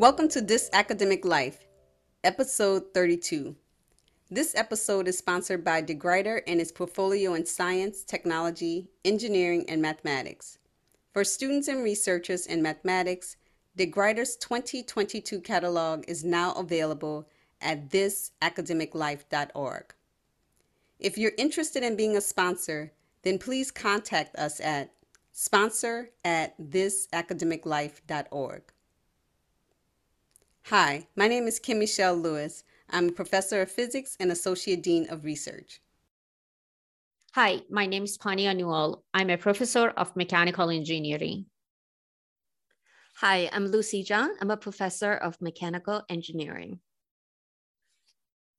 Welcome to This Academic Life, episode 32. This episode is sponsored by DeGruyter and its portfolio in science, technology, engineering, and mathematics. For students and researchers in mathematics, DeGruyter's 2022 catalog is now available at thisacademiclife.org. If you're interested in being a sponsor, then please contact us at sponsor at thisacademiclife.org. Hi, my name is Kim Michelle Lewis. I'm a professor of physics and associate dean of research. Hi, my name is Pania Newell. I'm a professor of mechanical engineering. Hi, I'm Lucy Zhang. I'm a professor of mechanical engineering.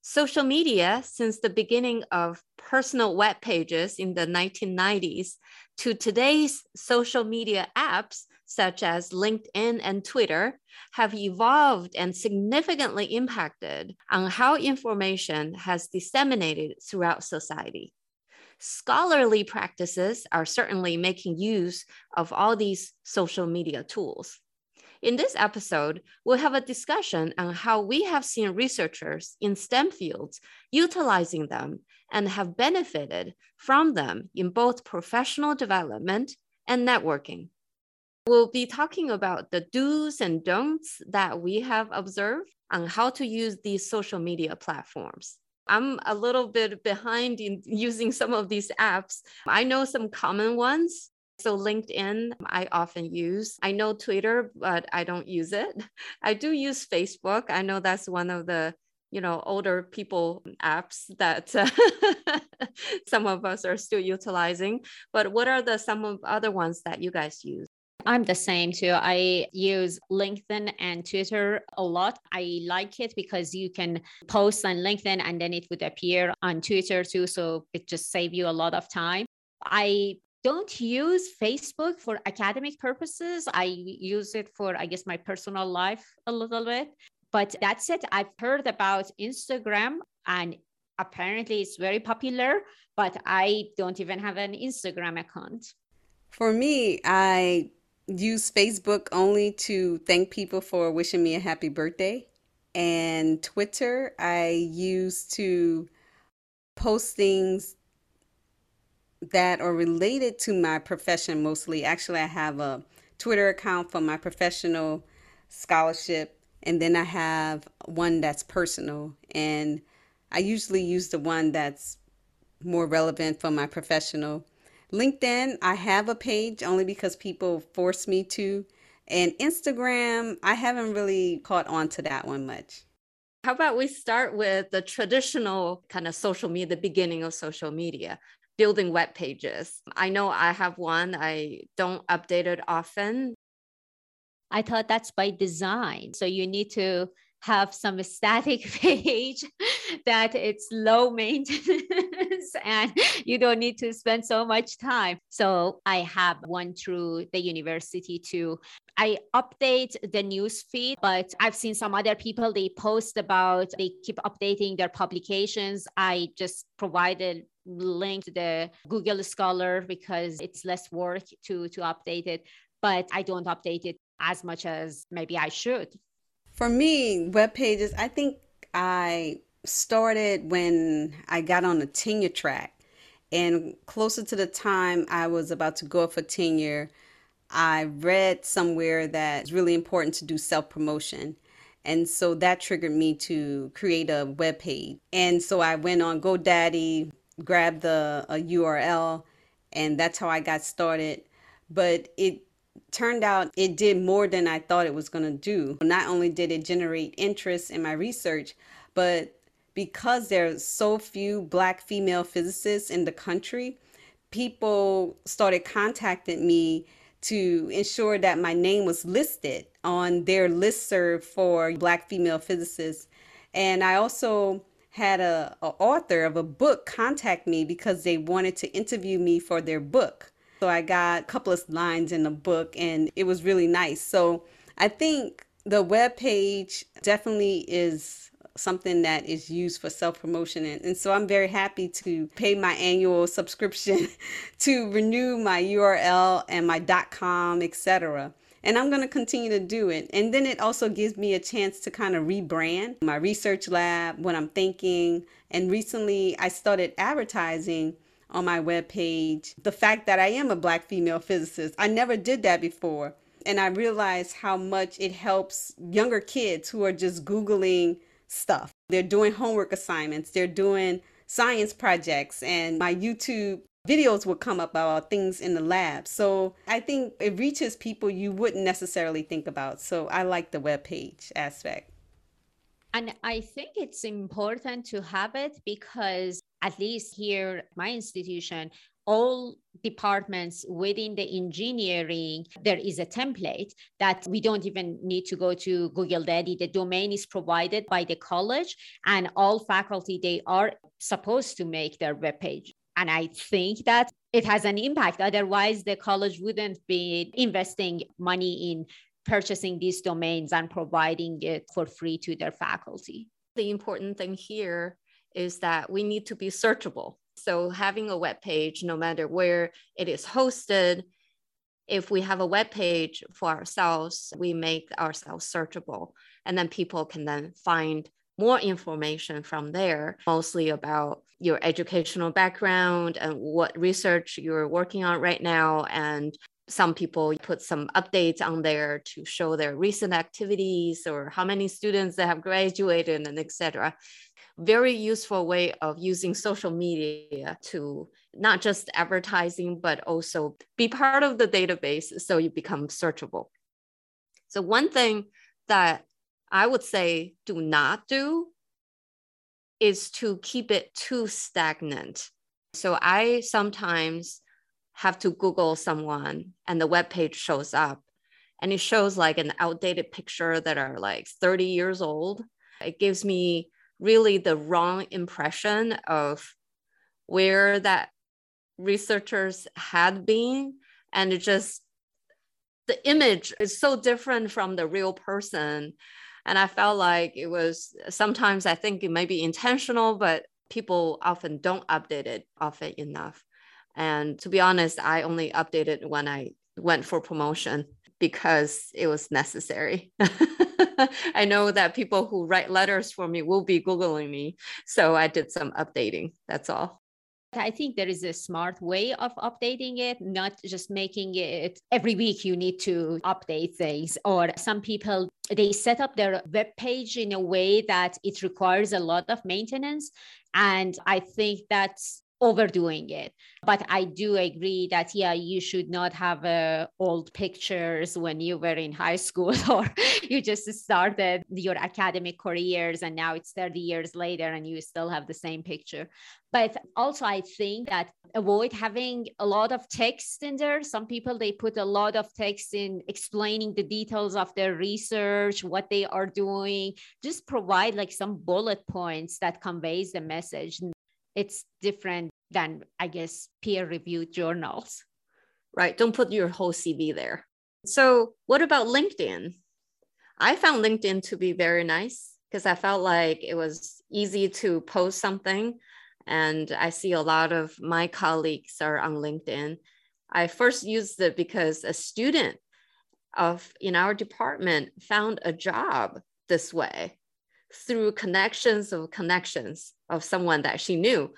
Social media, since the beginning of personal web pages in the 1990s to today's social media apps such as LinkedIn and Twitter, have evolved and significantly impacted on how information has disseminated throughout society. Scholarly practices are certainly making use of all these social media tools. In this episode, we'll have a discussion on how we have seen researchers in STEM fields utilizing them and have benefited from them in both professional development and networking. We'll be talking about the do's and don'ts that we have observed on how to use these social media platforms. I'm a little bit behind in using some of these apps. I know some common ones so LinkedIn, I often use. I know Twitter, but I don't use it. I do use Facebook. I know that's one of the you know older people apps that uh, some of us are still utilizing. But what are the some of other ones that you guys use? I'm the same too. I use LinkedIn and Twitter a lot. I like it because you can post on LinkedIn and then it would appear on Twitter too. So it just saves you a lot of time. I don't use Facebook for academic purposes. I use it for, I guess, my personal life a little bit. But that's it. I've heard about Instagram and apparently it's very popular, but I don't even have an Instagram account. For me, I use Facebook only to thank people for wishing me a happy birthday. And Twitter, I use to post things that are related to my profession mostly. Actually, I have a Twitter account for my professional scholarship, and then I have one that's personal. And I usually use the one that's more relevant for my professional. LinkedIn, I have a page only because people force me to. And Instagram, I haven't really caught on to that one much. How about we start with the traditional kind of social media, the beginning of social media? Building web pages. I know I have one, I don't update it often. I thought that's by design. So you need to have some static page that it's low maintenance and you don't need to spend so much time. So I have one through the university too. I update the news feed, but I've seen some other people they post about they keep updating their publications. I just provided link to the Google Scholar because it's less work to to update it, but I don't update it as much as maybe I should. For me, web pages, I think I started when I got on the tenure track. And closer to the time I was about to go for tenure, I read somewhere that it's really important to do self promotion. And so that triggered me to create a web page. And so I went on GoDaddy, grabbed the URL, and that's how I got started. But it turned out it did more than I thought it was going to do. Not only did it generate interest in my research, but because there's so few black female physicists in the country, people started contacting me to ensure that my name was listed on their list serve for black female physicists. And I also had a, a author of a book contact me because they wanted to interview me for their book. So I got a couple of lines in the book and it was really nice. So I think the web page definitely is something that is used for self promotion. And, and, so I'm very happy to pay my annual subscription to renew my URL and my .com, etc. and I'm going to continue to do it. And then it also gives me a chance to kind of rebrand my research lab, what I'm thinking. And recently I started advertising on my webpage the fact that I am a black female physicist. I never did that before. And I realized how much it helps younger kids who are just Googling stuff. They're doing homework assignments, they're doing science projects, and my YouTube videos would come up about things in the lab. So I think it reaches people you wouldn't necessarily think about. So I like the web page aspect. And I think it's important to have it because at least here my institution, all departments within the engineering, there is a template that we don't even need to go to Google Daddy. The domain is provided by the college, and all faculty they are supposed to make their web page. And I think that it has an impact. Otherwise, the college wouldn't be investing money in purchasing these domains and providing it for free to their faculty. The important thing here is that we need to be searchable. So having a web page, no matter where it is hosted, if we have a web page for ourselves, we make ourselves searchable. And then people can then find more information from there, mostly about your educational background and what research you're working on right now. And some people put some updates on there to show their recent activities or how many students that have graduated and etc. Very useful way of using social media to not just advertising, but also be part of the database so you become searchable. So one thing that I would say do not do is to keep it too stagnant. So I sometimes have to Google someone and the web page shows up and it shows like an outdated picture that are like 30 years old. It gives me really the wrong impression of where that researchers had been and it just the image is so different from the real person and I felt like it was sometimes I think it may be intentional, but people often don't update it often enough. And to be honest, I only updated when I went for promotion because it was necessary. I know that people who write letters for me will be Googling me. So I did some updating. That's all. I think there is a smart way of updating it, not just making it every week you need to update things. Or some people, they set up their web page in a way that it requires a lot of maintenance. And I think that's overdoing it. But i do agree that yeah you should not have uh, old pictures when you were in high school or you just started your academic careers and now it's 30 years later and you still have the same picture. But also i think that avoid having a lot of text in there. Some people they put a lot of text in explaining the details of their research what they are doing. Just provide like some bullet points that conveys the message it's different than i guess peer reviewed journals. Right don't put your whole cv there. So what about linkedin? I found linkedin to be very nice because i felt like it was easy to post something and i see a lot of my colleagues are on linkedin. I first used it because a student of in our department found a job this way through connections of connections of someone that she knew.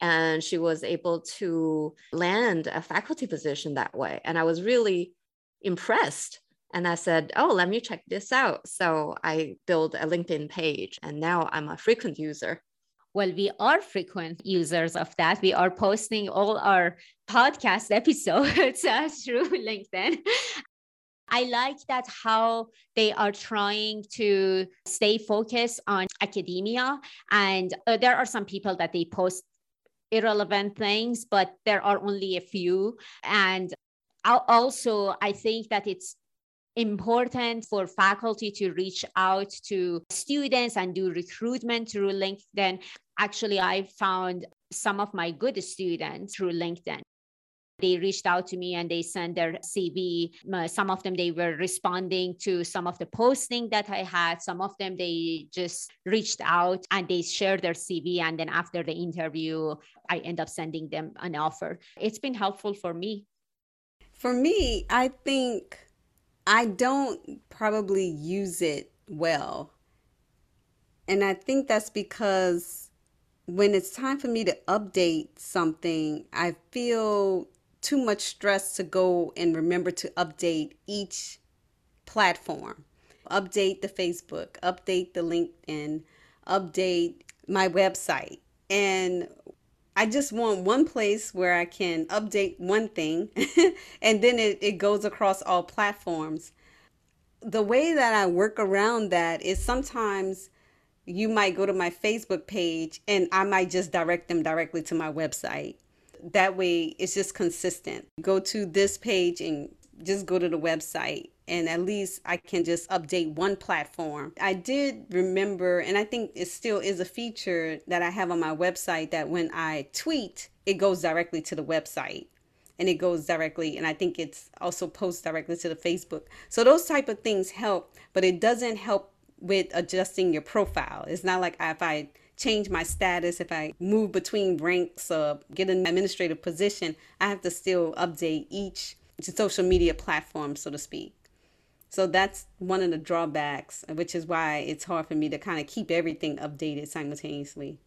And she was able to land a faculty position that way. And I was really impressed. And I said, Oh, let me check this out. So I built a LinkedIn page and now I'm a frequent user. Well, we are frequent users of that. We are posting all our podcast episodes uh, through LinkedIn. I like that how they are trying to stay focused on academia. And uh, there are some people that they post irrelevant things, but there are only a few. And also, I think that it's important for faculty to reach out to students and do recruitment through LinkedIn. Actually, I found some of my good students through LinkedIn they reached out to me and they sent their cv some of them they were responding to some of the posting that i had. Some of them they just reached out and they shared their cv and then after the interview i end up sending them an offer. It's been helpful for me. For me i think I don't probably use it well. And I think that's because when it's time for me to update something, I feel too much stress to go and remember to update each platform. Update the Facebook, update the LinkedIn, update my website. And I just want one place where I can update one thing and then it, it goes across all platforms. The way that I work around that is sometimes you might go to my Facebook page and I might just direct them directly to my website. That way it's just consistent. Go to this page and just go to the website and at least I can just update one platform. I did remember, and I think it still is a feature that I have on my website that when I tweet, it goes directly to the website and it goes directly and i think it's also posts directly to the facebook so those type of things help but it doesn't help with adjusting your profile it's not like if i change my status if i move between ranks or get an administrative position i have to still update each social media platform so to speak so that's one of the drawbacks, which is why it's hard for me to kind of keep everything updated simultaneously.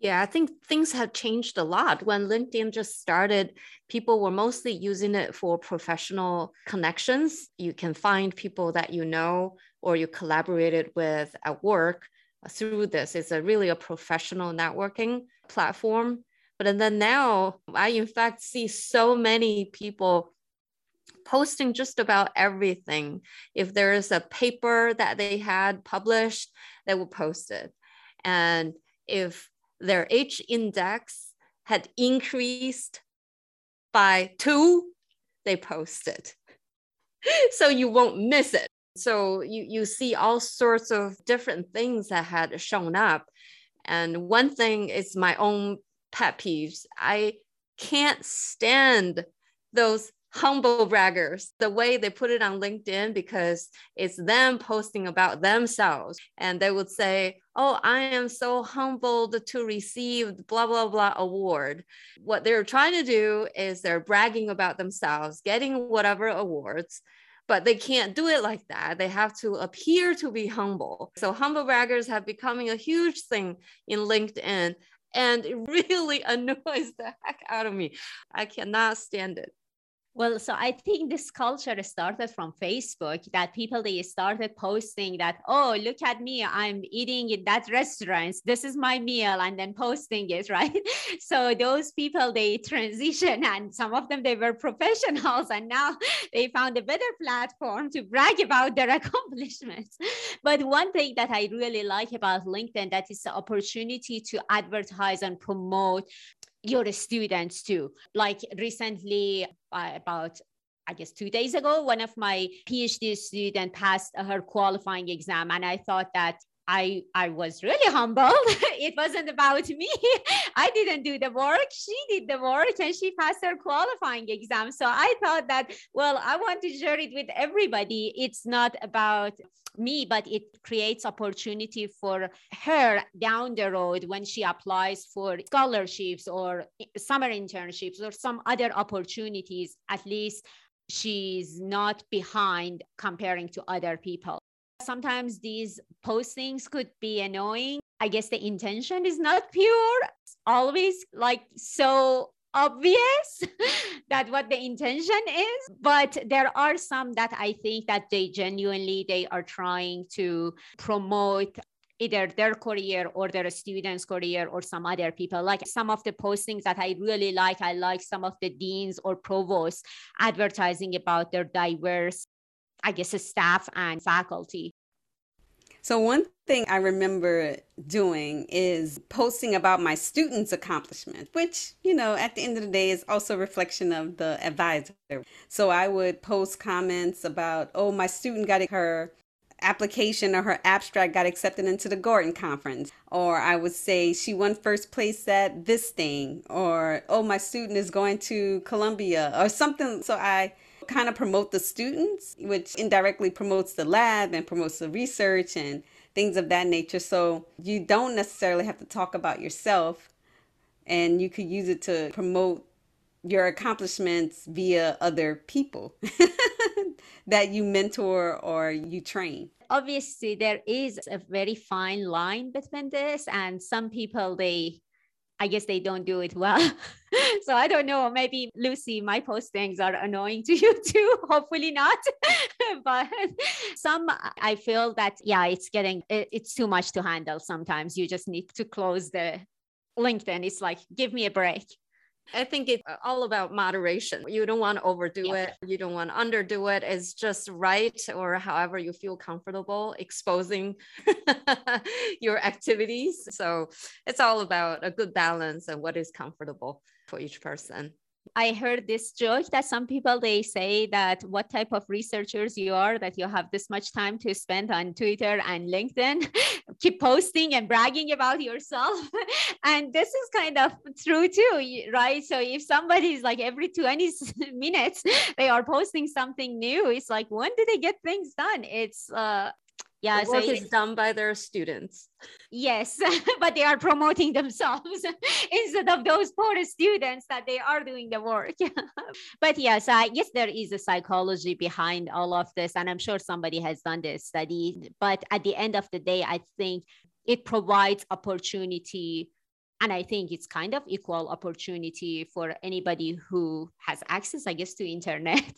Yeah, I think things have changed a lot. When LinkedIn just started, people were mostly using it for professional connections. You can find people that you know or you collaborated with at work through this. It's a really a professional networking platform. But then now, I in fact see so many people posting just about everything. If there is a paper that they had published, they will post it. And if their H index had increased by two, they post it. so you won't miss it. So you, you see all sorts of different things that had shown up. And one thing is my own pet peeves. I can't stand those humble braggers the way they put it on linkedin because it's them posting about themselves and they would say oh i am so humbled to receive blah blah blah award what they're trying to do is they're bragging about themselves getting whatever awards but they can't do it like that. They have to appear to be humble. So humble braggers have becoming a huge thing in linkedin and it really annoys the heck out of me. I cannot stand it well, so I think this culture started from Facebook that people they started posting that, oh, look at me, I'm eating in that restaurant. This is my meal, and then posting it, right? So those people they transition, and some of them they were professionals, and now they found a better platform to brag about their accomplishments. But one thing that I really like about LinkedIn that is the opportunity to advertise and promote your students too. Like recently, uh, about I guess two days ago, one of my PhD student passed her qualifying exam, and I thought that I I was really humbled. it wasn't about me. I didn't do the work. She did the work and she passed her qualifying exam. So I thought that, well, I want to share it with everybody. It's not about me, but it creates opportunity for her down the road when she applies for scholarships or summer internships or some other opportunities. At least she's not behind comparing to other people. Sometimes these postings could be annoying. I guess the intention is not pure. It's always like so obvious that what the intention is but there are some that i think that they genuinely they are trying to promote either their career or their students career or some other people like some of the postings that i really like i like some of the deans or provosts advertising about their diverse I guess, staff and faculty. So, one thing I remember doing is posting about my students' accomplishments, which, you know, at the end of the day is also reflection of the advisor. So, I would post comments about, oh, my student got her application or her abstract got accepted into the Gordon conference. Or I would say she won first place at this thing. Or, oh, my student is going to Columbia or something. So, I kind of promote the students, which indirectly promotes the lab and promotes the research and things of that nature. So you don't necessarily have to talk about yourself and you could use it to promote your accomplishments via other people. that you mentor or you train? Obviously, there is a very fine line between this, and some people they I guess they don't do it well. so I don't know. Maybe Lucy, my postings are annoying to you too. Hopefully not. but some I feel that yeah, it's getting it, it's too much to handle. Sometimes you just need to close the LinkedIn. It's like give me a break. I think it's uh, all about moderation. You don't want to overdo yeah. it. You don't want to underdo it. It's just right or however you feel comfortable exposing your activities. So it's all about a good balance and what is comfortable for each person. I heard this joke that some people they say that what type of researchers you are that you have this much time to spend on Twitter and LinkedIn, keep posting and bragging about yourself. and this is kind of true too, right? So if somebody is like every 20 minutes they are posting something new, it's like when do they get things done? It's uh yeah the work so is done by their students. Yes but they are promoting themselves instead of those poor students that they are doing the work. But yes i guess there is a psychology behind all of this and i'm sure somebody has done this study. But at the end of the day i think it provides opportunity and i think it's kind of equal opportunity for anybody who has access i guess to internet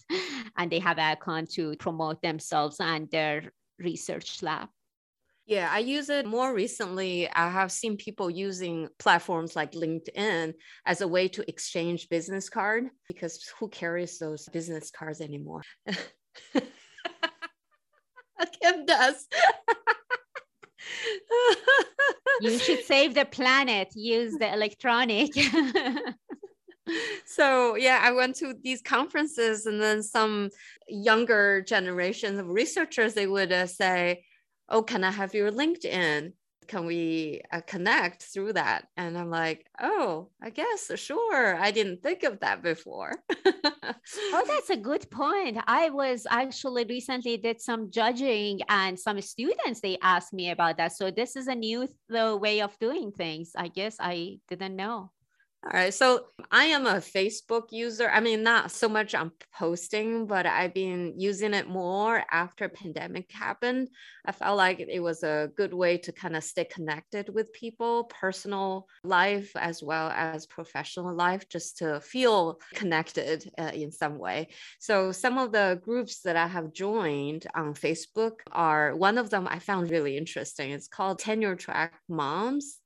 and they have an account to promote themselves and their research lab. Yeah, I use it more recently. I have seen people using platforms like LinkedIn as a way to exchange business card because who carries those business cards anymore? Kim does. you should save the planet. Use the electronic. so yeah i went to these conferences and then some younger generations of researchers they would uh, say oh can i have your linkedin? Can we uh, connect through that? And i'm like oh i guess sure. I didn't think of that before. Oh that's a good point. I was actually recently did some judging and some students they asked me about that. So this is a new the way of doing things. I guess i didn't know all right. So I am a Facebook user. I mean, not so much on posting, but I've been using it more after pandemic happened. I felt like it was a good way to kind of stay connected with people, personal life as well as professional life, just to feel connected uh, in some way. So some of the groups that I have joined on Facebook are one of them I found really interesting. It's called Tenure Track Moms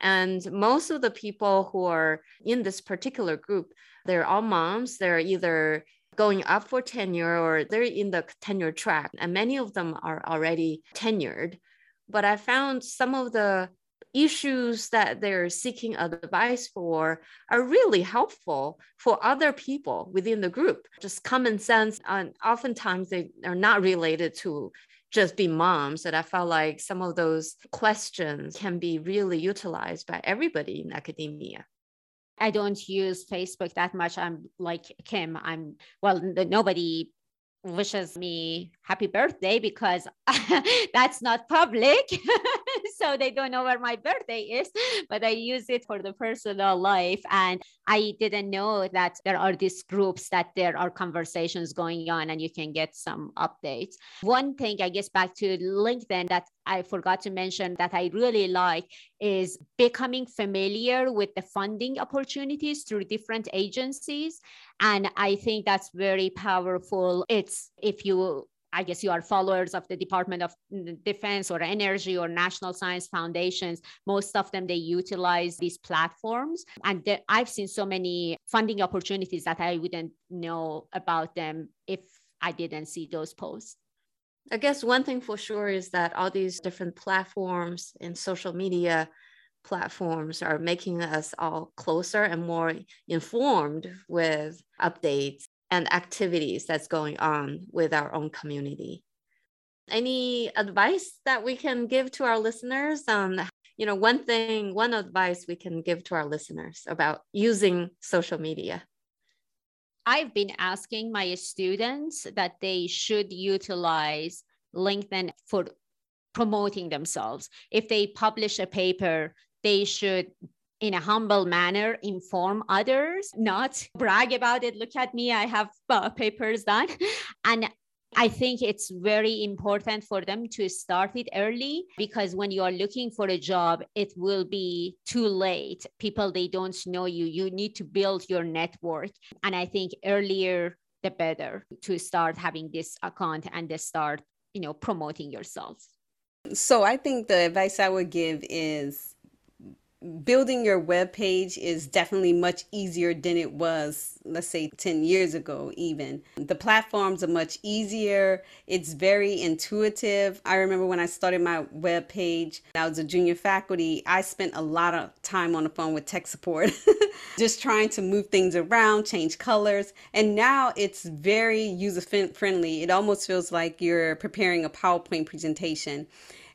and most of the people who are in this particular group, they're all moms. They're either going up for tenure or they're in the tenure track. And many of them are already tenured. But I found some of the issues that they're seeking advice for are really helpful for other people within the group. Just common sense, and oftentimes they are not related to just be moms that I felt like some of those questions can be really utilized by everybody in academia. I don't use Facebook that much. I'm like Kim. I'm well, nobody wishes me happy birthday because that's not public so they don't know where my birthday is but i use it for the personal life. And i didn't know that there are these groups that there are conversations going on and you can get some updates. One thing i guess back to linkedin that i forgot to mention that i really like is becoming familiar with the funding opportunities through different agencies. And I think that's very powerful. It's if you I guess you are followers of the Department of Defense or Energy or National Science Foundations. Most of them, they utilize these platforms. And I've seen so many funding opportunities that I wouldn't know about them if I didn't see those posts. I guess one thing for sure is that all these different platforms and social media platforms are making us all closer and more informed with updates and activities that's going on with our own community. Any advice that we can give to our listeners on, you know, one thing, one advice we can give to our listeners about using social media? I've been asking my students that they should utilize LinkedIn for promoting themselves. If they publish a paper they should in a humble manner inform others not brag about it look at me i have uh, papers done and I think it's very important for them to start it early because when you are looking for a job, it will be too late. People, they don't know you. You need to build your network. And I think earlier, the better to start having this account and to start, you know, promoting yourself. So I think the advice I would give is building your web page is definitely much easier than it was let's say 10 years ago even. The platforms are much easier. It's very intuitive. I remember when i started my web page i was a junior faculty i spent a lot of time on the phone with tech support just trying to move things around change colors. And now it's very user friendly it almost feels like you're preparing a powerpoint presentation.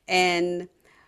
And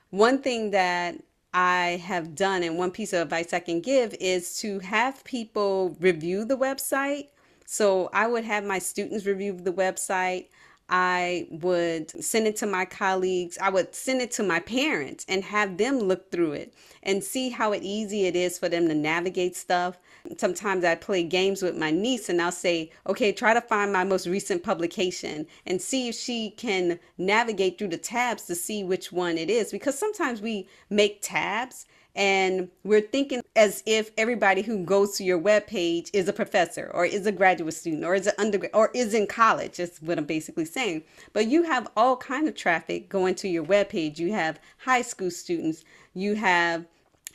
one thing that I have done, and one piece of advice I can give is to have people review the website. So I would have my students review the website. I would send it to my colleagues. I would send it to my parents and have them look through it and see how easy it is for them to navigate stuff. Sometimes I play games with my niece and I'll say, okay, try to find my most recent publication and see if she can navigate through the tabs to see which one it is. Because sometimes we make tabs and we're thinking as if everybody who goes to your webpage is a professor or is a graduate student or is an undergrad or is in college is what i'm basically saying. But you have all kind of traffic going to your webpage. You have high school students. You have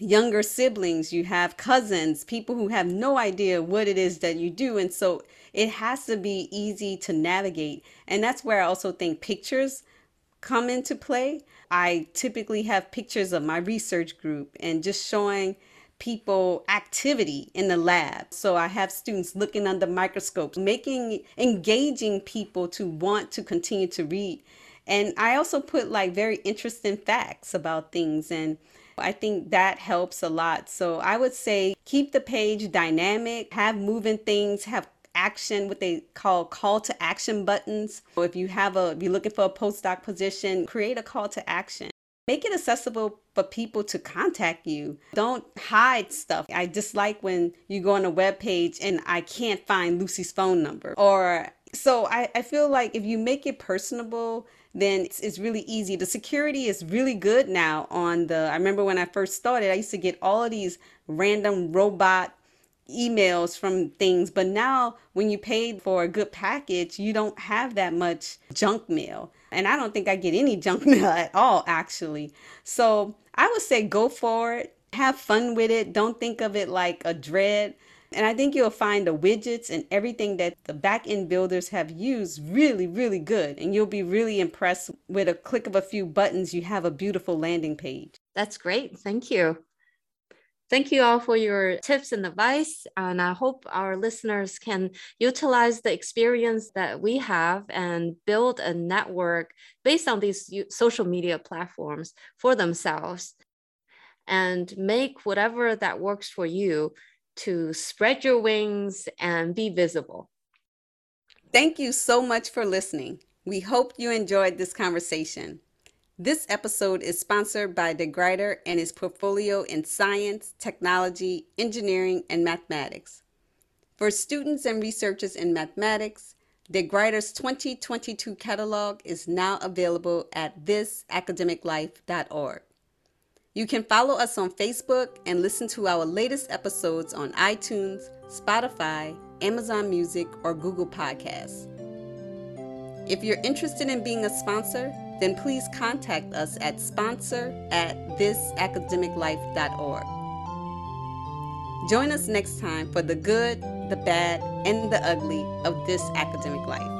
younger siblings you have cousins people who have no idea what it is that you do and so it has to be easy to navigate and that's where i also think pictures come into play I typically have pictures of my research group and just showing people activity in the lab. So I have students looking under microscopes, making engaging people to want to continue to read. And I also put like very interesting facts about things and I think that helps a lot. So I would say keep the page dynamic, have moving things, have action, what they call call to action buttons. So if you have a, if you're looking for a postdoc position, create a call to action. Make it accessible for people to contact you. Don't hide stuff. I dislike when you go on a web page and I can't find Lucy's phone number. Or so I, I feel like if you make it personable, then it's, it's really easy. The security is really good now on the I remember when I first started, I used to get all of these random robot emails from things but now when you paid for a good package you don't have that much junk mail. And i don't think i get any junk mail at all actually. So i would say go for it have fun with it don't think of it like a dread and i think you'll find the widgets and everything that the back end builders have used really really good. And you'll be really impressed with a click of a few buttons you have a beautiful landing page. That's great. Thank you. Thank you all for your tips and advice. And I hope our listeners can utilize the experience that we have and build a network based on these social media platforms for themselves and make whatever that works for you to spread your wings and be visible. Thank you so much for listening. We hope you enjoyed this conversation. This episode is sponsored by DeGruyter and his portfolio in science, technology, engineering, and mathematics. For students and researchers in mathematics, DeGruyter's 2022 catalog is now available at thisacademiclife.org. You can follow us on Facebook and listen to our latest episodes on iTunes, Spotify, Amazon Music, or Google Podcasts. If you're interested in being a sponsor, then please contact us at sponsor at thisacademiclife.org. Join us next time for the good, the bad, and the ugly of this academic life.